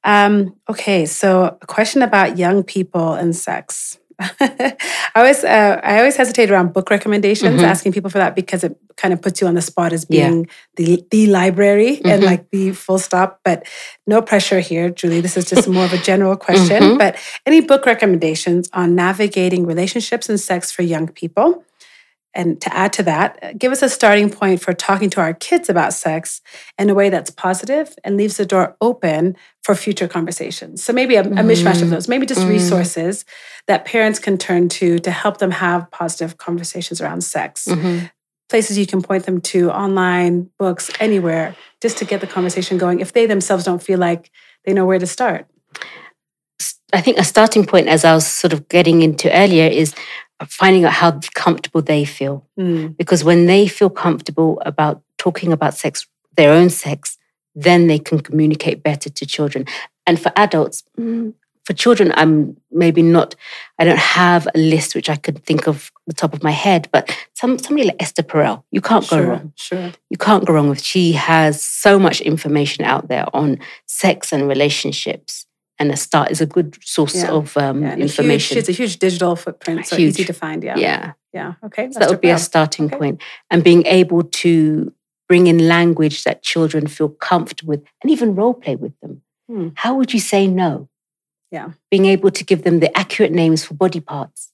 Um, okay, so a question about young people and sex. I always uh, I always hesitate around book recommendations, Mhm. asking people for that because it kind of puts you on the spot as Yeah. being the the library and Mhm. like the full stop. But no pressure here, Julie. This is just more of a general question. Mhm. But any book recommendations on navigating relationships and sex for young people? And to add to that, give us a starting point for talking to our kids about sex in a way that's positive and leaves the door open for future conversations. So maybe a, a mishmash of Mhm. those, maybe just Mm. resources that parents can turn to to help them have positive conversations around sex. Mhm. Places you can point them to, online, books, anywhere, just to get the conversation going if they themselves don't feel like they know where to start. I think a starting point, as I was sort of getting into earlier, is finding out how comfortable they feel. Mm, Because when they feel comfortable about talking about sex, their own sex, then they can communicate better to children. And for adults, mm, for children, I'm maybe not, I don't have a list which I could think of the top of my head, but some somebody like Esther Perel, you can't go sure, wrong. sure. You can't go wrong with. She has so much information out there on sex and relationships. And a start is a good source Yeah. of um, Yeah, huge, information. she has a huge digital footprint, so easy to find. Yeah. yeah. Yeah. Okay. So that would be a starting Okay. point. And being able to bring in language that children feel comfortable with and even role play with them. Hmm. How would you say no? Yeah. Being able to give them the accurate names for body parts.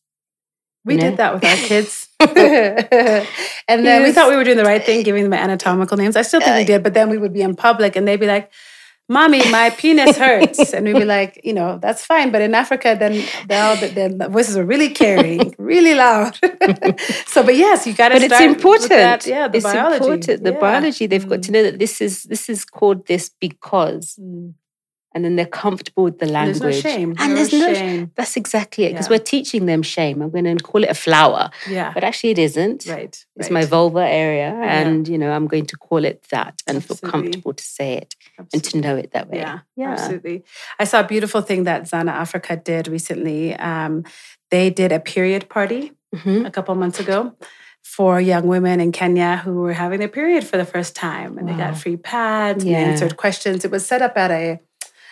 We you know? did that with our kids. and then we thought we were doing the right thing, giving them anatomical names. I still think we Uh, did, but then we would be in public and they'd be like, Mommy, my penis hurts. And we'd be like, you know, that's fine. But in Africa, then they all, their voices are really carrying, really loud. so, but yes, you got to But it's important. that, yeah, the it's biology. important. The Yeah. biology, they've got to Mm. know that this is this is called this because. Mm. And then they're comfortable with the And language. There's no shame. And no there's no shame. That's exactly it. Because Yeah. we're teaching them shame. I'm going to call it a flower, Yeah. but actually it isn't. Right. It's right. my vulva area, Yeah. and you know I'm going to call it that and feel comfortable to say it and to know it that way. Yeah, yeah. absolutely. I saw a beautiful thing that Zana Africa did recently. Um, they did a period party Mhm. a couple months ago for young women in Kenya who were having their period for the first time, and they got free pads and answered questions. It was set up at a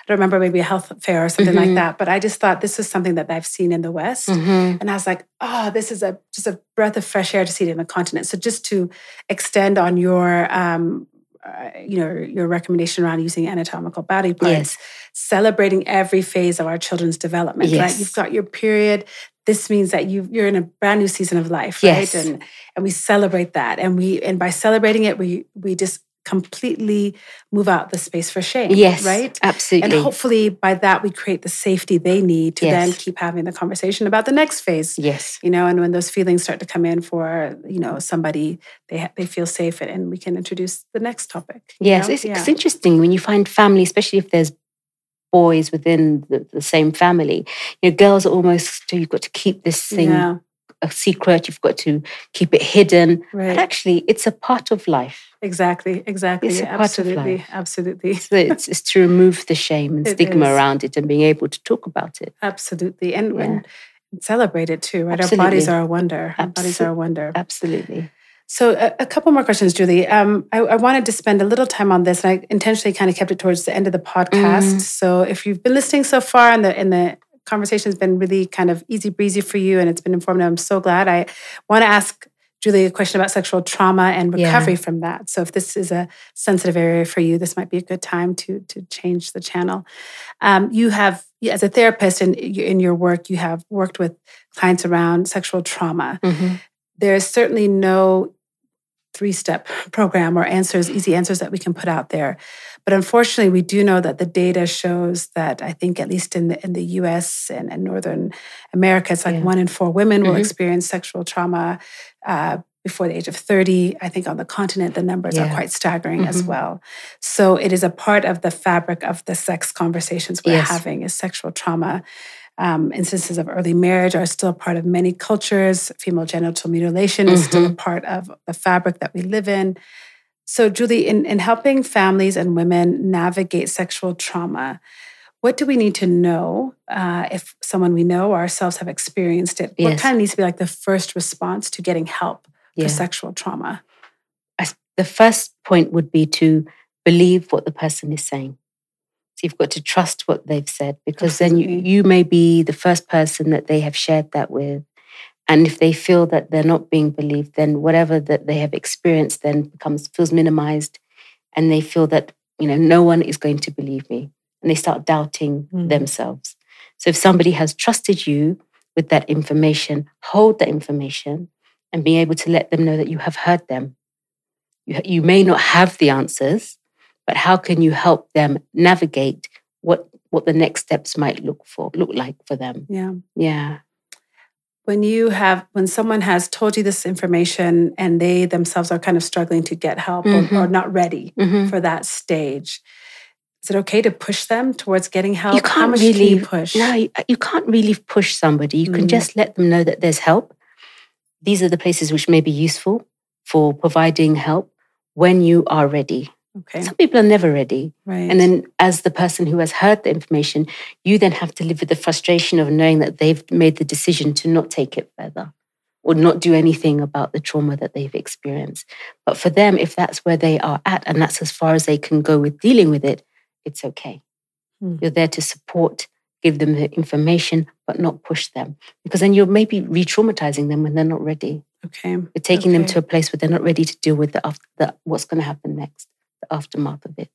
I don't remember maybe a health fair or something like Mhm. that, but I just thought this was something that I've seen in the West. Mhm. And I was like, oh, this is a just a breath of fresh air to see it in the continent. So just to extend on your, um, uh, you know, your recommendation around using anatomical body parts, Yes. celebrating every phase of our children's development. Right, Yes. you've got your period. This means that you you're in a brand new season of life, Yes. right? And and we celebrate that, and we and by celebrating it, we we just completely move out the space for shame. Yes. right. Absolutely. And hopefully by that we create the safety they need to then keep having the conversation about the next phase. yes. You know, and when those feelings start to come in for, you know, somebody, they they feel safe and we can introduce the next topic. Yes. It's, it's interesting when you find family, especially if there's boys within the, the same family. You know, girls are almost you've got to keep this thing Yeah, a secret. You've got to keep it hidden. But actually, it's a part of life. Exactly, exactly. It's a part of absolutely, life. absolutely. So it's, it's to remove the shame and It stigma is. around it and being able to talk about it. Absolutely. And, Yeah. and celebrate it too, right? Our bodies are a wonder. Our bodies are a wonder. Absolutely. So, a, a couple more questions, Julie. Um, I, I wanted to spend a little time on this, and I intentionally kind of kept it towards the end of the podcast. Mhm. So, if you've been listening so far, and the and the conversation has been really kind of easy breezy for you, and it's been informative, I'm so glad. I want to ask Julie a question about sexual trauma and Yeah. recovery from that. So, if this is a sensitive area for you, this might be a good time to to change the channel. Um, you have, as a therapist in in your work, you have worked with clients around sexual trauma Mhm. there's certainly no three step program or answers, easy answers that we can put out there. But unfortunately, we do know that the data shows that I think, at least in the, in the US and, and Northern America, it's like yeah. one in four women mm-hmm. will experience sexual trauma. Uh, before the age of 30. I think on the continent, the numbers yeah. are quite staggering mm-hmm. as well. So it is a part of the fabric of the sex conversations we're yes. having is sexual trauma. Um, instances of early marriage are still a part of many cultures. Female genital mutilation mm-hmm. is still a mm-hmm. part of the fabric that we live in. So, Julie, in, in helping families and women navigate sexual trauma, what do we need to know uh, if someone we know ourselves have experienced it? Yes. What kind of needs to be like the first response to getting help yeah. for sexual trauma? I, the first point would be to believe what the person is saying. You've got to trust what they've said because Absolutely. then you, you may be the first person that they have shared that with. And if they feel that they're not being believed, then whatever that they have experienced then becomes feels minimized, and they feel that you know no one is going to believe me, and they start doubting mm. themselves. So if somebody has trusted you with that information, hold that information and be able to let them know that you have heard them. You, you may not have the answers, but how can you help them navigate what what the next steps might look for look like for them? Yeah. Yeah. When you have when someone has told you this information and they themselves are kind of struggling to get help mm-hmm. or, or, not ready mm-hmm. for that stage, is it okay to push them towards getting help? You can't really can you push. No, you, you, can't really push somebody. You can mm. just let them know that there's help. These are the places which may be useful for providing help when you are ready. Okay. Some people are never ready. Right. And then, as the person who has heard the information, you then have to live with the frustration of knowing that they've made the decision to not take it further or not do anything about the trauma that they've experienced. But for them, if that's where they are at and that's as far as they can go with dealing with it, it's okay. Hmm. You're there to support, give them the information, but not push them because then you're maybe re traumatizing them when they're not ready. Okay. You're taking okay. them to a place where they're not ready to deal with the, the what's going to happen next the aftermath of it.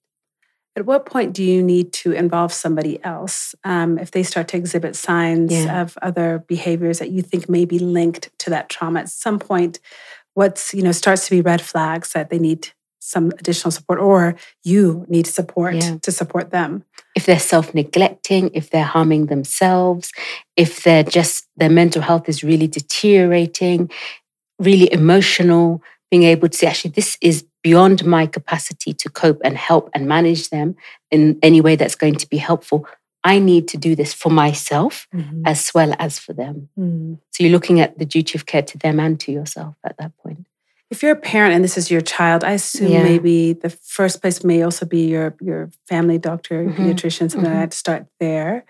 At what point do you need to involve somebody else um, if they start to exhibit signs yeah. of other behaviors that you think may be linked to that trauma? At some point, what's you know starts to be red flags that they need some additional support, or you need support yeah. to support them. If they're self-neglecting, if they're harming themselves, if they're just their mental health is really deteriorating, really emotional, being able to say, actually, this is beyond my capacity to cope and help and manage them in any way that's going to be helpful. I need to do this for myself mm-hmm. as well as for them. Mm-hmm. So you're looking at the duty of care to them and to yourself at that point. If you're a parent and this is your child, I assume yeah. maybe the first place may also be your your family doctor, your mm-hmm. pediatrician, something mm-hmm. like that to start there.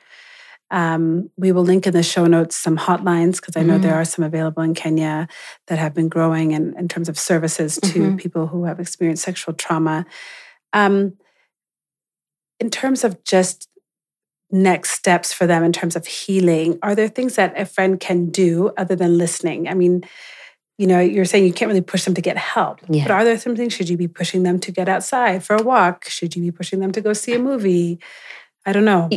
Um, we will link in the show notes some hotlines because I know mm-hmm. there are some available in Kenya that have been growing in, in terms of services to mm-hmm. people who have experienced sexual trauma. Um, in terms of just next steps for them in terms of healing, are there things that a friend can do other than listening? I mean, you know, you're saying you can't really push them to get help, yeah. but are there some things? Should you be pushing them to get outside for a walk? Should you be pushing them to go see a movie? I don't know.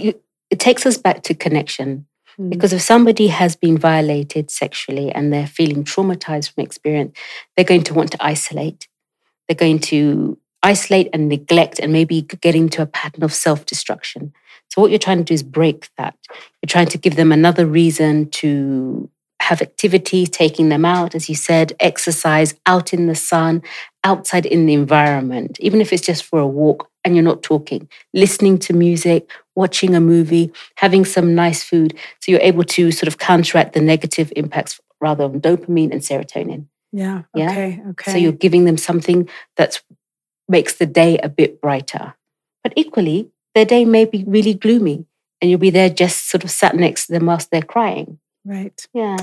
It takes us back to connection. Mm. Because if somebody has been violated sexually and they're feeling traumatized from experience, they're going to want to isolate. They're going to isolate and neglect and maybe get into a pattern of self destruction. So, what you're trying to do is break that. You're trying to give them another reason to have activity, taking them out, as you said, exercise out in the sun, outside in the environment, even if it's just for a walk and you're not talking, listening to music, watching a movie, having some nice food. So you're able to sort of counteract the negative impacts rather on dopamine and serotonin. Yeah. yeah? Okay. Okay. So you're giving them something that makes the day a bit brighter. But equally, their day may be really gloomy and you'll be there just sort of sat next to them whilst they're crying. Right. Yeah.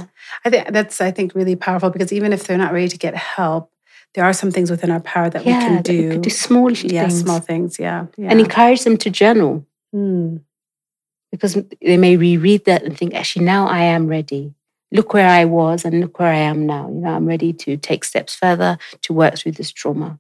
I think that's I think really powerful because even if they're not ready to get help, there are some things within our power that yeah, we can do. We do small yeah, things. small things. Yeah, yeah. And encourage them to journal. Mm. Because they may reread that and think, actually, now I am ready. Look where I was and look where I am now. You know, I'm ready to take steps further to work through this trauma.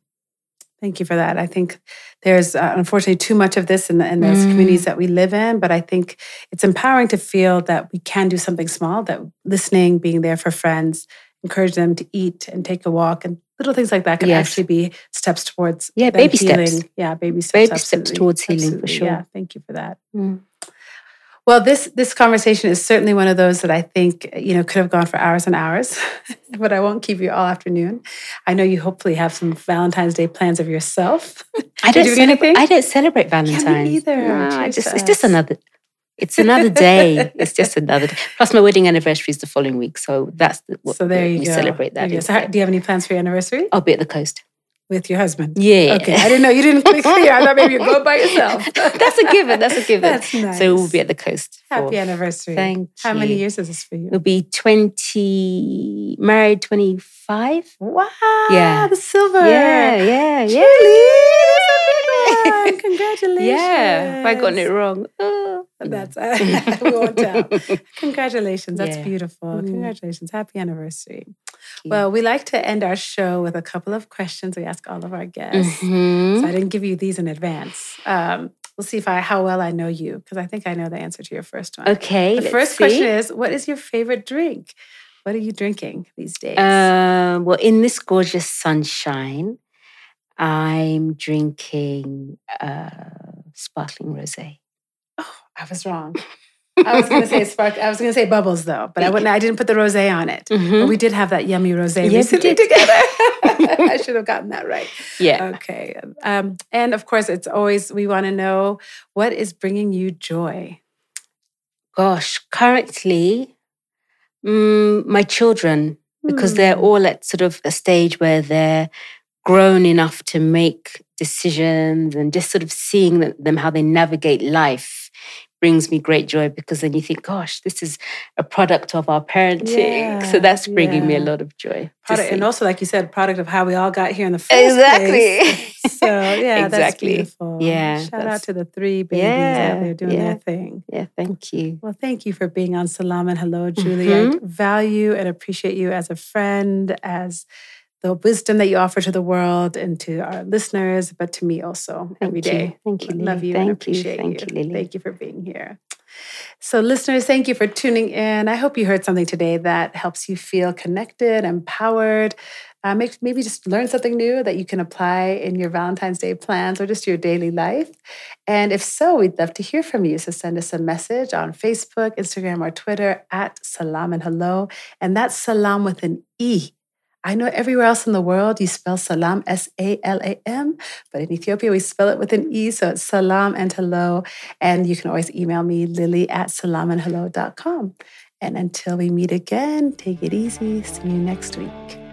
Thank you for that. I think there's uh, unfortunately too much of this in, the, in those mm. communities that we live in, but I think it's empowering to feel that we can do something small, that listening, being there for friends, encourage them to eat and take a walk and little things like that can Yes. actually be steps towards Yeah, baby healing. steps. Yeah, baby steps. Baby steps absolutely. towards healing, for sure. Yeah, thank you for that. Mm. Well, this this conversation is certainly one of those that I think you know could have gone for hours and hours, but I won't keep you all afternoon. I know you hopefully have some Valentine's Day plans of yourself. I don't do celebrate. anything? I don't celebrate Valentine's. either. No, I just, it's just another. It's another day. it's just another day. Plus, my wedding anniversary is the following week, so that's the, what so there you we go. celebrate that. So how- do you have any plans for your anniversary I'll be at the coast. With your husband? Yeah. Okay, I didn't know you didn't click clear. I thought maybe you'd go by yourself. that's a given. That's a given. That's nice. So we'll be at the coast. for- Happy anniversary. Thank How many years is this for you? We'll be twenty married twenty five. Wow. Yeah. The silver. Yeah, yeah, yeah. Julie, that's a big one. Congratulations. Yeah. Have I gotten it wrong? Oh. That's we won't tell. Congratulations. That's Yeah. beautiful. Mm. Congratulations. Happy anniversary. You. Well, we like to end our show with a couple of questions we ask all of our guests. Mhm. So I didn't give you these in advance. Um, we'll see if I how well I know you because I think I know the answer to your first one. Okay. The first question is, what is your favorite drink? What are you drinking these days? Um, well, in this gorgeous sunshine, I'm drinking uh, sparkling rosé. oh, I was wrong. I was going to say spark. I was to say bubbles though, but I wouldn't. I didn't put the rosé on it. But Mhm. we did have that yummy rosé Yes, we recently together. I should have gotten that right. Yeah. Okay. Um, and of course, it's always we want to know what is bringing you joy. Gosh, currently, mm, my children, because they're Hmm. all at sort of a stage where they're grown enough to make decisions and just sort of seeing them how they navigate life brings me great joy because then you think, gosh, this is a product of our parenting. Yeah, so that's bringing me a lot of joy. Product, and also, like you said, product of how we all got here in the first Exactly. place. So yeah, that's Exactly. beautiful. Yeah, Shout out to the three babies Yeah, out there doing yeah. their thing. yeah, thank you. Well, thank you for being on Selam and Hello, Julie. Mm-hmm. I value and appreciate you as a friend, as the wisdom that you offer to the world and to our listeners, but to me also every Thank you. day. Thank you, Love you Thank and you. appreciate Thank you, Lilly. Thank you for being here. So, listeners, thank you for tuning in. I hope you heard something today that helps you feel connected, empowered. Uh, make, maybe just learn something new that you can apply in your Valentine's Day plans or just your daily life. And if so, we'd love to hear from you. So send us a message on Facebook, Instagram, or Twitter at Selam and Hello. And that's Selam with an E. I know everywhere else in the world you spell salam, S A L A M, but in Ethiopia we spell it with an E, so it's selam and hello. And you can always email me, lilly at selamandhello.com. And until we meet again, take it easy. See you next week.